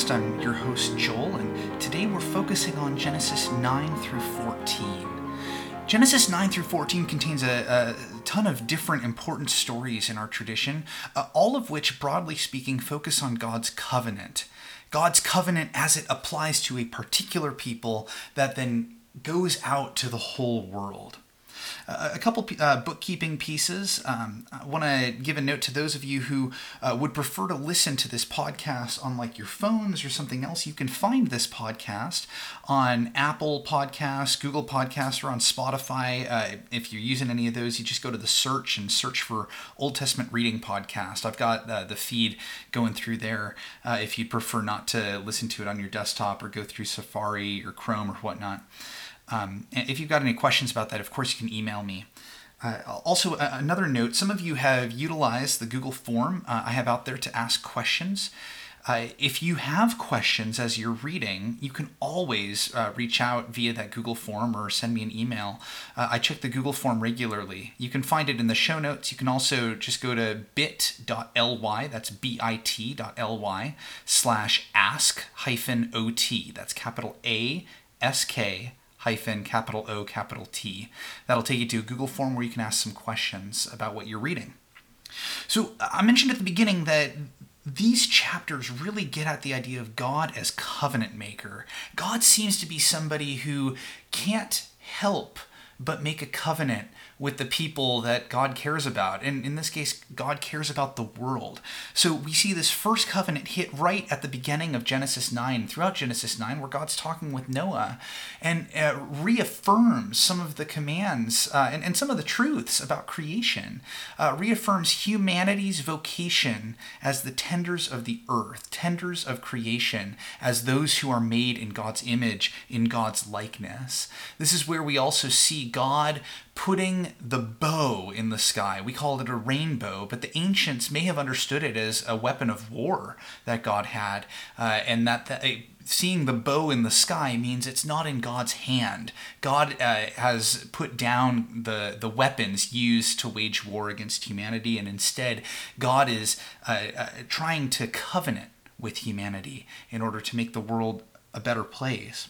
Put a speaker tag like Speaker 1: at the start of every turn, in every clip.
Speaker 1: podcast. I'm your host, Joel, and today we're focusing on Genesis 9 through 14. Genesis 9 through 14 contains a, a ton of different important stories in our tradition, uh, all of which, broadly speaking, focus on God's covenant. God's covenant as it applies to a particular people that then goes out to the whole world a couple uh, bookkeeping pieces. Um, I want to give a note to those of you who uh, would prefer to listen to this podcast on like your phones or something else. You can find this podcast on Apple Podcasts, Google Podcasts, or on Spotify. Uh, if you're using any of those, you just go to the search and search for Old Testament Reading Podcast. I've got the feed going through there if you prefer not to listen to it on your desktop or go through Safari or Chrome or whatnot. Um, if you've got any questions about that, of course, you can email me. Uh, also, uh, another note some of you have utilized the Google form uh, I have out there to ask questions. Uh, if you have questions as you're reading, you can always uh, reach out via that Google form or send me an email. Uh, I check the Google form regularly. You can find it in the show notes. You can also just go to bit.ly, that's bit.ly, slash ask hyphen OT. That's capital A S K hyphen capital O capital T. That'll take you to a Google form where you can ask some questions about what you're reading. So I mentioned at the beginning that these chapters really get at the idea of God as covenant maker. God seems to be somebody who can't help but make a covenant with the people that God cares about. And in this case, God cares about the world. So we see this first covenant hit right at the beginning of Genesis 9, throughout Genesis 9, where God's talking with Noah and uh, reaffirms some of the commands uh, and, and some of the truths about creation, uh, reaffirms humanity's vocation as the tenders of the earth, tenders of creation, as those who are made in God's image, in God's likeness. This is where we also see God putting the bow in the sky. We call it a rainbow, but the ancients may have understood it as a weapon of war that God had, uh, and that, that seeing the bow in the sky means it's not in God's hand. God uh, has put down the, the weapons used to wage war against humanity, and instead, God is uh, uh, trying to covenant with humanity in order to make the world a better place.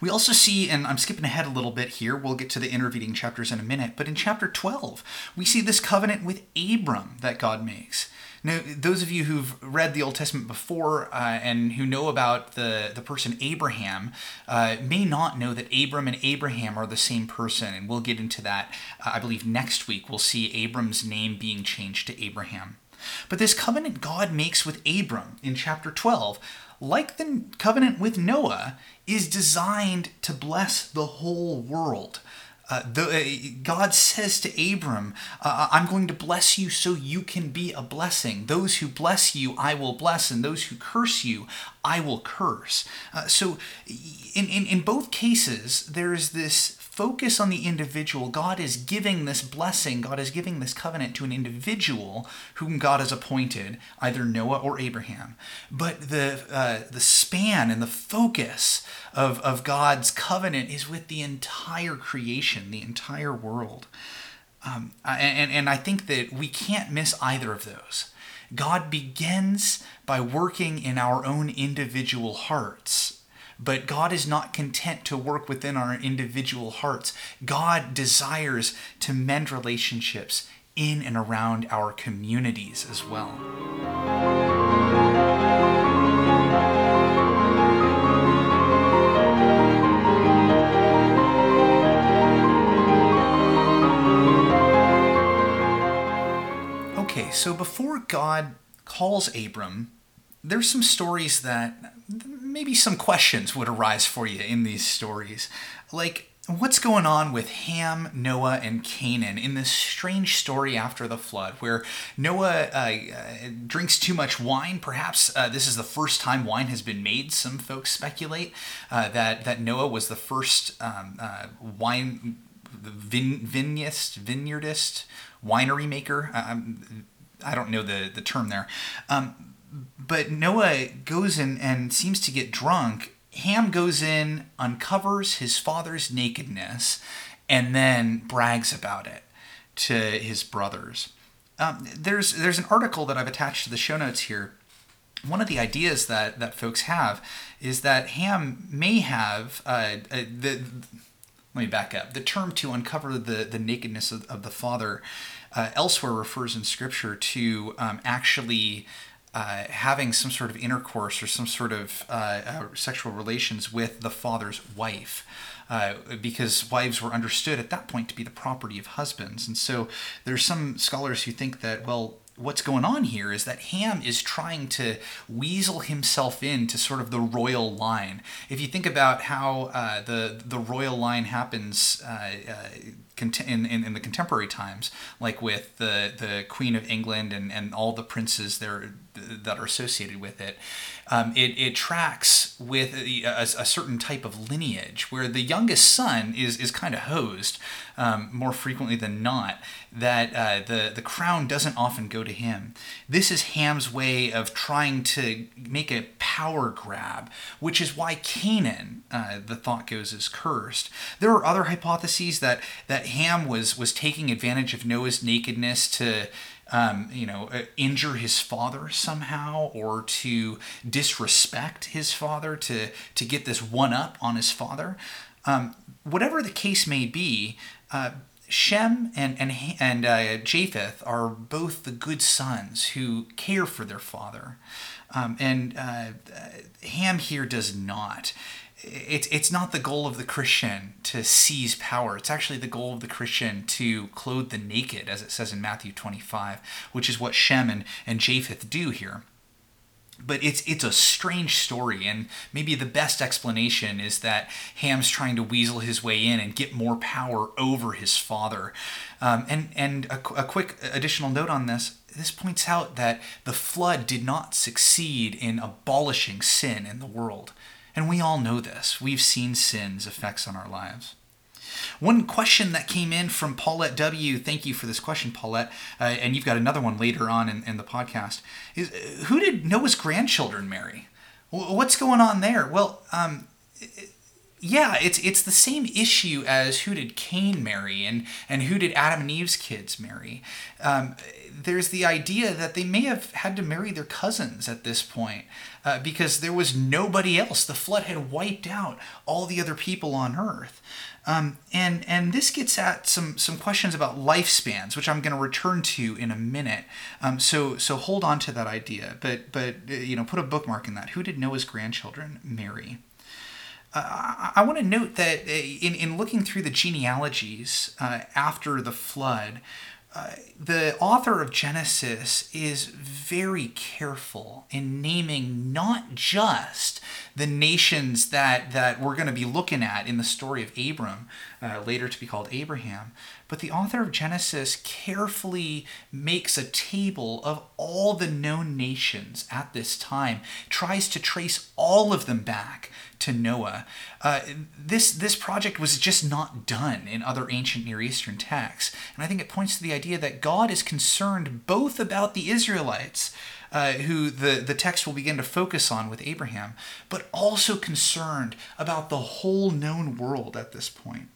Speaker 1: We also see, and I'm skipping ahead a little bit here, we'll get to the intervening chapters in a minute, but in chapter 12, we see this covenant with Abram that God makes. Now, those of you who've read the Old Testament before uh, and who know about the, the person Abraham uh, may not know that Abram and Abraham are the same person, and we'll get into that, uh, I believe, next week. We'll see Abram's name being changed to Abraham. But this covenant God makes with Abram in chapter 12 like the covenant with Noah, is designed to bless the whole world. Uh, the, uh, God says to Abram, uh, I'm going to bless you so you can be a blessing. Those who bless you, I will bless, and those who curse you, I will curse. Uh, so, in, in, in both cases, there is this focus on the individual. God is giving this blessing, God is giving this covenant to an individual whom God has appointed, either Noah or Abraham. But the, uh, the span and the focus of, of God's covenant is with the entire creation, the entire world. Um, and, and I think that we can't miss either of those. God begins by working in our own individual hearts but God is not content to work within our individual hearts. God desires to mend relationships in and around our communities as well. Okay, so before God calls Abram, there's some stories that maybe some questions would arise for you in these stories. Like, what's going on with Ham, Noah, and Canaan in this strange story after the flood where Noah uh, uh, drinks too much wine? Perhaps uh, this is the first time wine has been made. Some folks speculate uh, that, that Noah was the first um, uh, wine vin- vineyardist, winery maker. I, I don't know the, the term there. Um, but Noah goes in and seems to get drunk. Ham goes in, uncovers his father's nakedness, and then brags about it to his brothers. Um, there's there's an article that I've attached to the show notes here one of the ideas that, that folks have is that Ham may have uh, uh, the. Let me back up. The term to uncover the, the nakedness of, of the father uh, elsewhere refers in scripture to um, actually uh, having some sort of intercourse or some sort of uh, uh, sexual relations with the father's wife. Uh, because wives were understood at that point to be the property of husbands. And so there's some scholars who think that, well, what's going on here is that Ham is trying to weasel himself into sort of the royal line. If you think about how uh, the the royal line happens uh, uh, in, in, in, the contemporary times, like with the, the Queen of England and, and all the princes there that are associated with it, um, it, it tracks with a, a, a, certain type of lineage where the youngest son is, is kind of hosed um, more frequently than not, that uh, the, the crown doesn't often go to him. This is Ham's way of trying to make a power grab, which is why Canaan, uh, the thought goes, is cursed. There are other hypotheses that, that Ham was, was taking advantage of Noah's nakedness to um, you know, uh, injure his father somehow or to disrespect his father, to, to get this one up on his father. Um, whatever the case may be, uh, Shem and and and uh, Japheth are both the good sons who care for their father, um, and uh, Ham here does not it's it's not the goal of the Christian to seize power. It's actually the goal of the Christian to clothe the naked, as it says in Matthew 25, which is what Shem and, and Japheth do here. But it's it's a strange story, and maybe the best explanation is that Ham's trying to weasel his way in and get more power over his father. Um, and and a, a quick additional note on this: this points out that the flood did not succeed in abolishing sin in the world. And we all know this. We've seen sin's effects on our lives. One question that came in from Paulette W. Thank you for this question, Paulette. Uh, and you've got another one later on in, in the podcast. Is who did Noah's grandchildren marry? What's going on there? Well, um, yeah, it's it's the same issue as who did Cain marry and and who did Adam and Eve's kids marry. Um, there's the idea that they may have had to marry their cousins at this point uh, because there was nobody else. The flood had wiped out all the other people on Earth. Um, and and this gets at some some questions about lifespans, which I'm going to return to in a minute. Um, so so hold on to that idea, but but uh, you know put a bookmark in that. Who did Noah's grandchildren marry? Uh, I, want to note that uh, in in looking through the genealogies uh, after the flood, uh, the author of Genesis is very careful in naming not just the nations that, that we're going to be looking at in the story of Abram, uh, later to be called Abraham, but the author of Genesis carefully makes a table of all the known nations at this time, tries to trace all of them back to Noah. Uh, this this project was just not done in other ancient Near Eastern texts, and I think it points to the idea that God is concerned both about the Israelites. Uh, who the, the text will begin to focus on with Abraham, but also concerned about the whole known world at this point.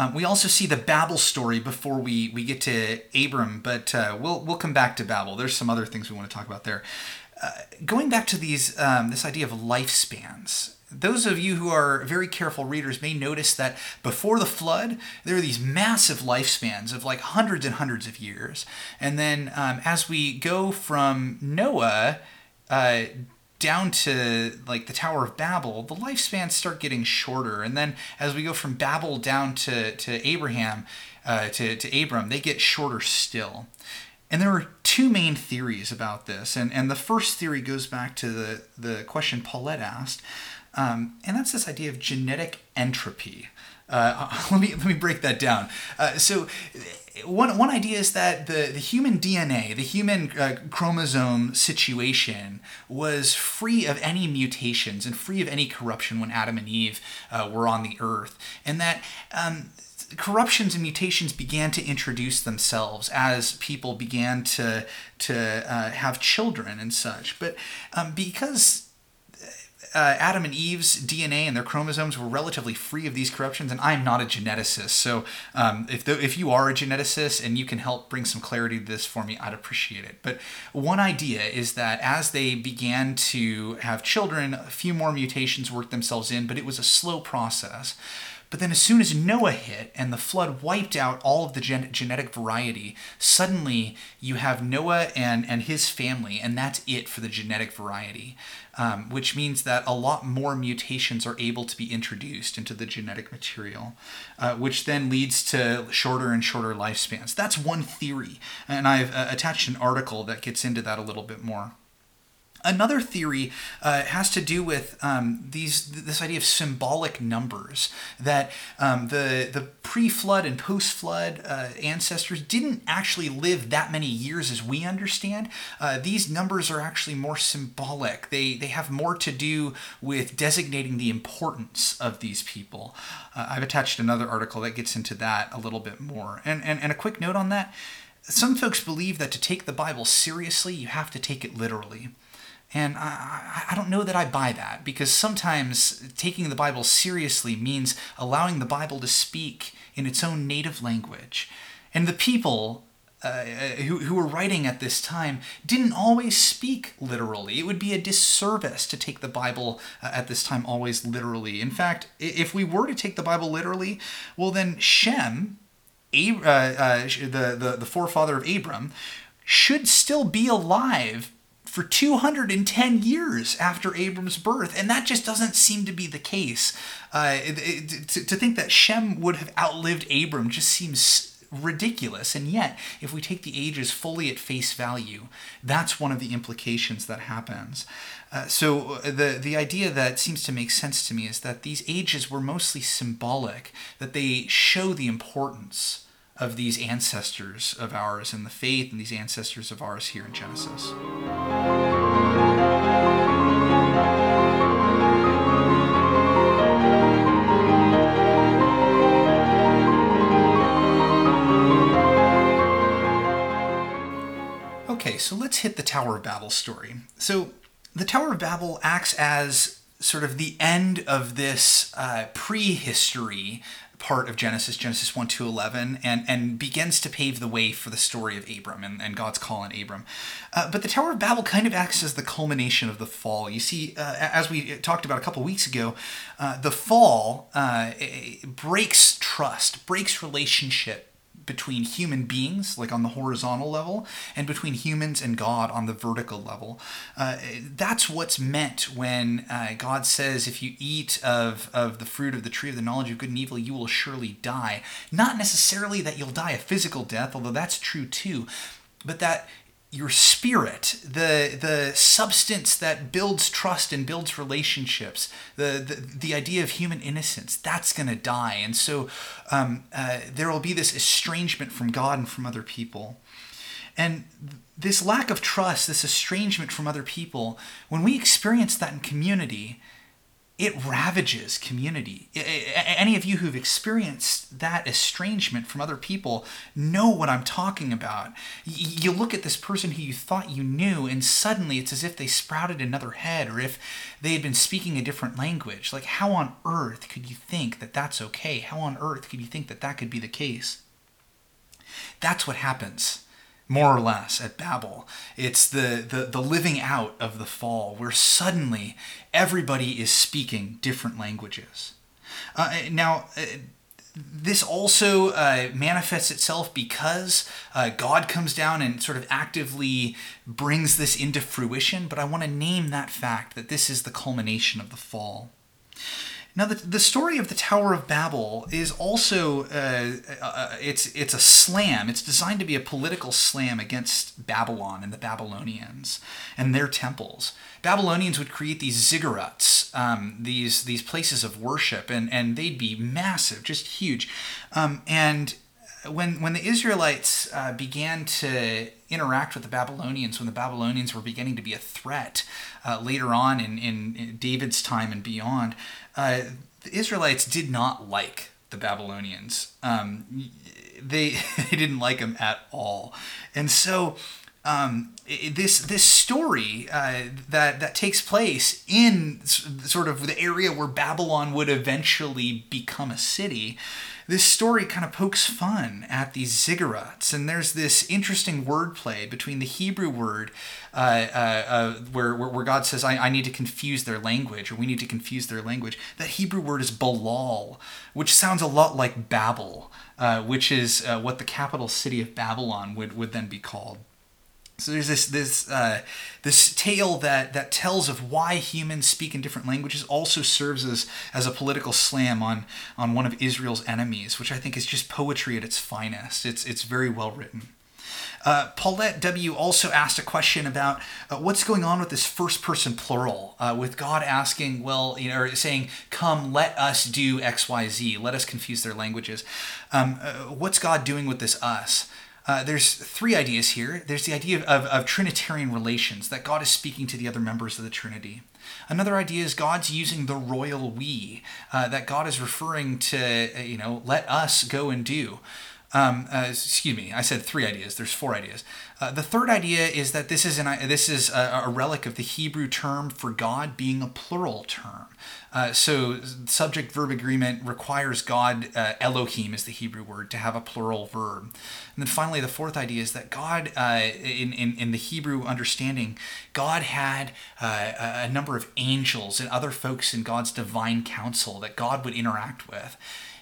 Speaker 1: Um, we also see the Babel story before we, we get to Abram, but uh, we'll, we'll come back to Babel. There's some other things we want to talk about there. Uh, going back to these um, this idea of lifespans those of you who are very careful readers may notice that before the flood there are these massive lifespans of like hundreds and hundreds of years and then um, as we go from noah uh, down to like the tower of babel the lifespans start getting shorter and then as we go from babel down to, to abraham uh, to, to abram they get shorter still and there are two main theories about this. And, and the first theory goes back to the, the question Paulette asked, um, and that's this idea of genetic entropy. Uh, let, me, let me break that down. Uh, so, one, one idea is that the, the human DNA, the human uh, chromosome situation, was free of any mutations and free of any corruption when Adam and Eve uh, were on the earth. And that um, corruptions and mutations began to introduce themselves as people began to to uh, have children and such. But um, because uh, Adam and Eve's DNA and their chromosomes were relatively free of these corruptions, and I'm not a geneticist. So um, if the, if you are a geneticist and you can help bring some clarity to this for me, I'd appreciate it. But one idea is that as they began to have children, a few more mutations worked themselves in, but it was a slow process. But then, as soon as Noah hit and the flood wiped out all of the gen- genetic variety, suddenly you have Noah and, and his family, and that's it for the genetic variety, um, which means that a lot more mutations are able to be introduced into the genetic material, uh, which then leads to shorter and shorter lifespans. That's one theory, and I've uh, attached an article that gets into that a little bit more. Another theory uh, has to do with um, these this idea of symbolic numbers that um, the the pre-flood and post-flood uh, ancestors didn't actually live that many years as we understand. Uh, these numbers are actually more symbolic. They they have more to do with designating the importance of these people. Uh, I've attached another article that gets into that a little bit more. And and, and a quick note on that. Some folks believe that to take the Bible seriously, you have to take it literally. And I, I don't know that I buy that because sometimes taking the Bible seriously means allowing the Bible to speak in its own native language. And the people uh, who, who were writing at this time didn't always speak literally. It would be a disservice to take the Bible uh, at this time always literally. In fact, if we were to take the Bible literally, well, then Shem, Ab- uh, uh the, the, the forefather of Abram, should still be alive for 210 years after Abram's birth, and that just doesn't seem to be the case. Uh, it, it, to, to think that Shem would have outlived Abram just seems ridiculous. And yet, if we take the ages fully at face value, that's one of the implications that happens. Uh, so uh, the the idea that seems to make sense to me is that these ages were mostly symbolic, that they show the importance of these ancestors of ours in the faith and these ancestors of ours here in Genesis. Okay, so let's hit the Tower of Babel story. So, the Tower of Babel acts as sort of the end of this uh, prehistory part of Genesis, Genesis 1 to 11, and, and begins to pave the way for the story of Abram and, and God's call on Abram. Uh, but the Tower of Babel kind of acts as the culmination of the fall. You see, uh, as we talked about a couple weeks ago, uh, the fall uh, breaks trust, breaks relationship between human beings, like on the horizontal level, and between humans and God on the vertical level. Uh, that's what's meant when uh, God says, if you eat of, of the fruit of the tree of the knowledge of good and evil, you will surely die. Not necessarily that you'll die a physical death, although that's true too, but that your spirit, the the substance that builds trust and builds relationships, the the, the idea of human innocence, that's going to die, and so um, uh, there will be this estrangement from God and from other people, and this lack of trust, this estrangement from other people, when we experience that in community, it ravages community. Any of you who've experienced that estrangement from other people know what I'm talking about. You look at this person who you thought you knew, and suddenly it's as if they sprouted another head or if they had been speaking a different language. Like, how on earth could you think that that's okay? How on earth could you think that that could be the case? That's what happens more or less at Babel. It's the, the, the living out of the fall, where suddenly everybody is speaking different languages. Uh, now, uh, this also uh, manifests itself because uh, God comes down and sort of actively brings this into fruition, but I want to name that fact that this is the culmination of the fall. Now, the, the story of the Tower of Babel is also uh, uh, it's it's a slam. It's designed to be a political slam against Babylon and the Babylonians and their temples. Babylonians would create these ziggurats, um, these these places of worship, and and they'd be massive, just huge, um, and when when the Israelites uh, began to interact with the Babylonians, when the Babylonians were beginning to be a threat uh, later on in, in, in, David's time and beyond, uh, the Israelites did not like the Babylonians. Um, they they didn't like them at all, and so um, this this story uh, that that takes place in sort of the area where Babylon would eventually become a city. This story kind of pokes fun at these ziggurats, and there's this interesting wordplay between the Hebrew word uh, uh, uh, where, where, where God says, I, I need to confuse their language, or we need to confuse their language. That Hebrew word is Balal, which sounds a lot like Babel, uh, which is uh, what the capital city of Babylon would, would then be called. So there's this this uh, this tale that that tells of why humans speak in different languages also serves as as a political slam on on one of Israel's enemies, which I think is just poetry at its finest. It's it's very well written. Uh, Paulette W. also asked a question about uh, what's going on with this first person plural, uh, with God asking, well, you know, or saying, come, let us do X, Y, Z, let us confuse their languages. Um, uh, what's God doing with this us? Uh, there's three ideas here. There's the idea of, of, Trinitarian relations, that God is speaking to the other members of the Trinity. Another idea is God's using the royal we, uh, that God is referring to, uh, you know, let us go and do. Um, uh, excuse me, I said three ideas. There's four ideas. Uh, the third idea is that this is an this is a, a, relic of the Hebrew term for God being a plural term. Uh, so subject verb agreement requires God uh, Elohim is the Hebrew word to have a plural verb. And then finally, the fourth idea is that God uh, in, in in the Hebrew understanding, God had uh, a number of angels and other folks in God's divine council that God would interact with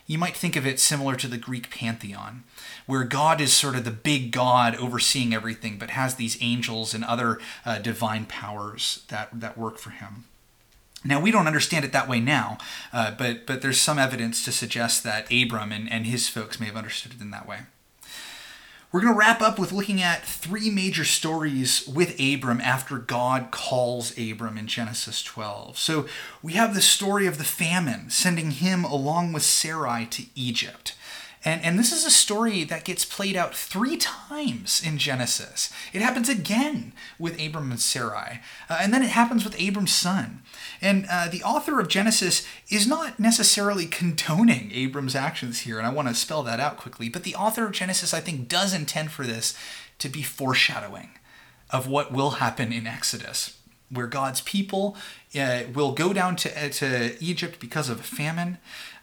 Speaker 1: you might think of it similar to the Greek pantheon, where God is sort of the big God overseeing everything, but has these angels and other uh, divine powers that, that work for him. Now we don't understand it that way now, uh, but but there's some evidence to suggest that Abram and, and his folks may have understood it in that way. We're going to wrap up with looking at three major stories with Abram after God calls Abram in Genesis 12. So we have the story of the famine, sending him along with Sarai to Egypt. And, and this is a story that gets played out three times in Genesis. It happens again with Abram and Sarai, uh, and then it happens with Abram's son. And uh, the author of Genesis is not necessarily condoning Abram's actions here, and I want to spell that out quickly, but the author of Genesis, I think, does intend for this to be foreshadowing of what will happen in Exodus, where God's people uh, will go down to, uh, to Egypt because of famine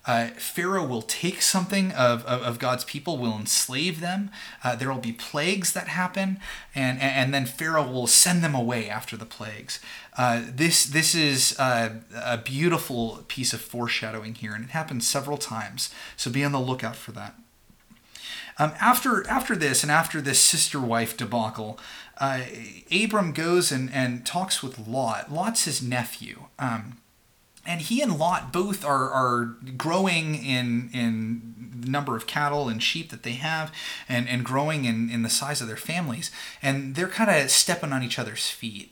Speaker 1: uh, Pharaoh will take something of, of, of, God's people, will enslave them. Uh, there will be plagues that happen, and, and then Pharaoh will send them away after the plagues. Uh, this, this is a, a beautiful piece of foreshadowing here, and it happens several times, so be on the lookout for that. Um, after, after this, and after this sister wife debacle, uh, Abram goes and, and talks with Lot. Lot's his nephew. Um, and he and Lot both are, are growing in in number of cattle and sheep that they have and, and growing in, in the size of their families and they're kind of stepping on each other's feet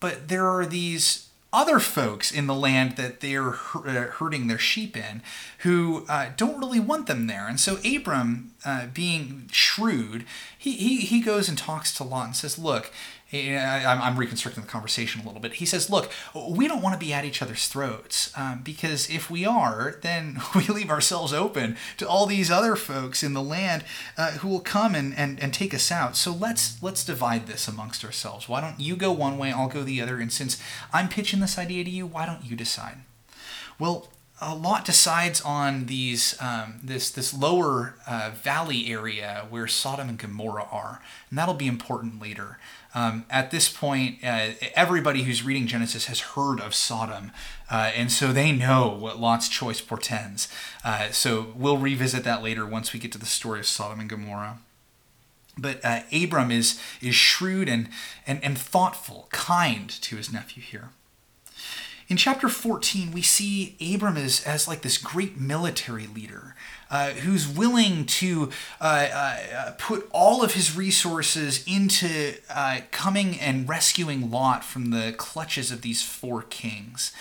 Speaker 1: but there are these other folks in the land that they're uh, herding their sheep in who uh, don't really want them there. And so Abram, uh, being shrewd, he, he, he goes and talks to Lot and says, Look, I'm reconstructing the conversation a little bit. He says, Look, we don't want to be at each other's throats um, because if we are, then we leave ourselves open to all these other folks in the land uh, who will come and, and, and take us out. So let's let's divide this amongst ourselves. Why don't you go one way, I'll go the other. And since I'm pitching this idea to you, why don't you decide? Well, a lot decides on these um, this this lower uh, valley area where Sodom and Gomorrah are, and that'll be important later. Um, at this point, uh, everybody who's reading Genesis has heard of Sodom, uh, and so they know what Lot's choice portends. Uh, so we'll revisit that later once we get to the story of Sodom and Gomorrah. But uh, Abram is is shrewd and, and and thoughtful, kind to his nephew here. In chapter 14, we see Abram as, as like this great military leader uh, who's willing to uh, uh, put all of his resources into uh, coming and rescuing Lot from the clutches of these four kings.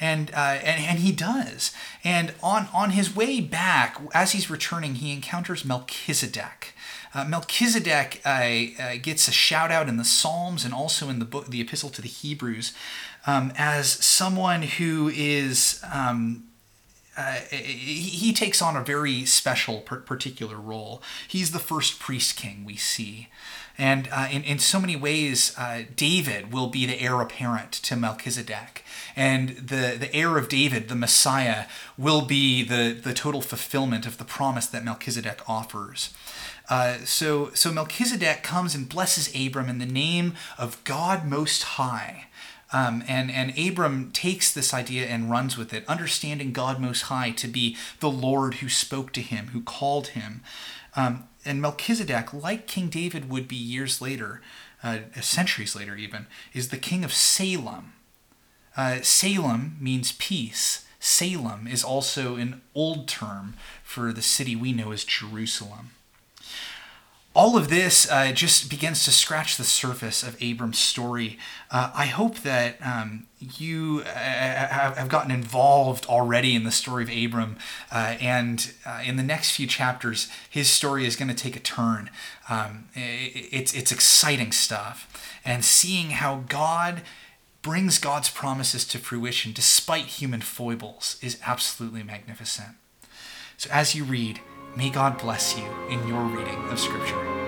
Speaker 1: And, uh, and, and he does. And on, on his way back, as he's returning, he encounters Melchizedek. Uh, Melchizedek uh, uh, gets a shout out in the Psalms and also in the book, the Epistle to the Hebrews, um, as someone who is um, uh, he takes on a very special, particular role. He's the first priest king we see. And uh, in, in so many ways, uh, David will be the heir apparent to Melchizedek. And the, the heir of David, the Messiah, will be the, the total fulfillment of the promise that Melchizedek offers. Uh, so, so Melchizedek comes and blesses Abram in the name of God Most High. Um, and, and Abram takes this idea and runs with it, understanding God Most High to be the Lord who spoke to him, who called him. Um, and Melchizedek, like King David would be years later, uh, centuries later even, is the king of Salem. Uh, Salem means peace. Salem is also an old term for the city we know as Jerusalem all of this uh, just begins to scratch the surface of Abram's story. Uh, I hope that um, you uh, have gotten involved already in the story of Abram, uh, and uh, in the next few chapters, his story is going to take a turn. Um, it's it's exciting stuff, and seeing how God brings God's promises to fruition despite human foibles is absolutely magnificent. So as you read May God bless you in your reading of Scripture.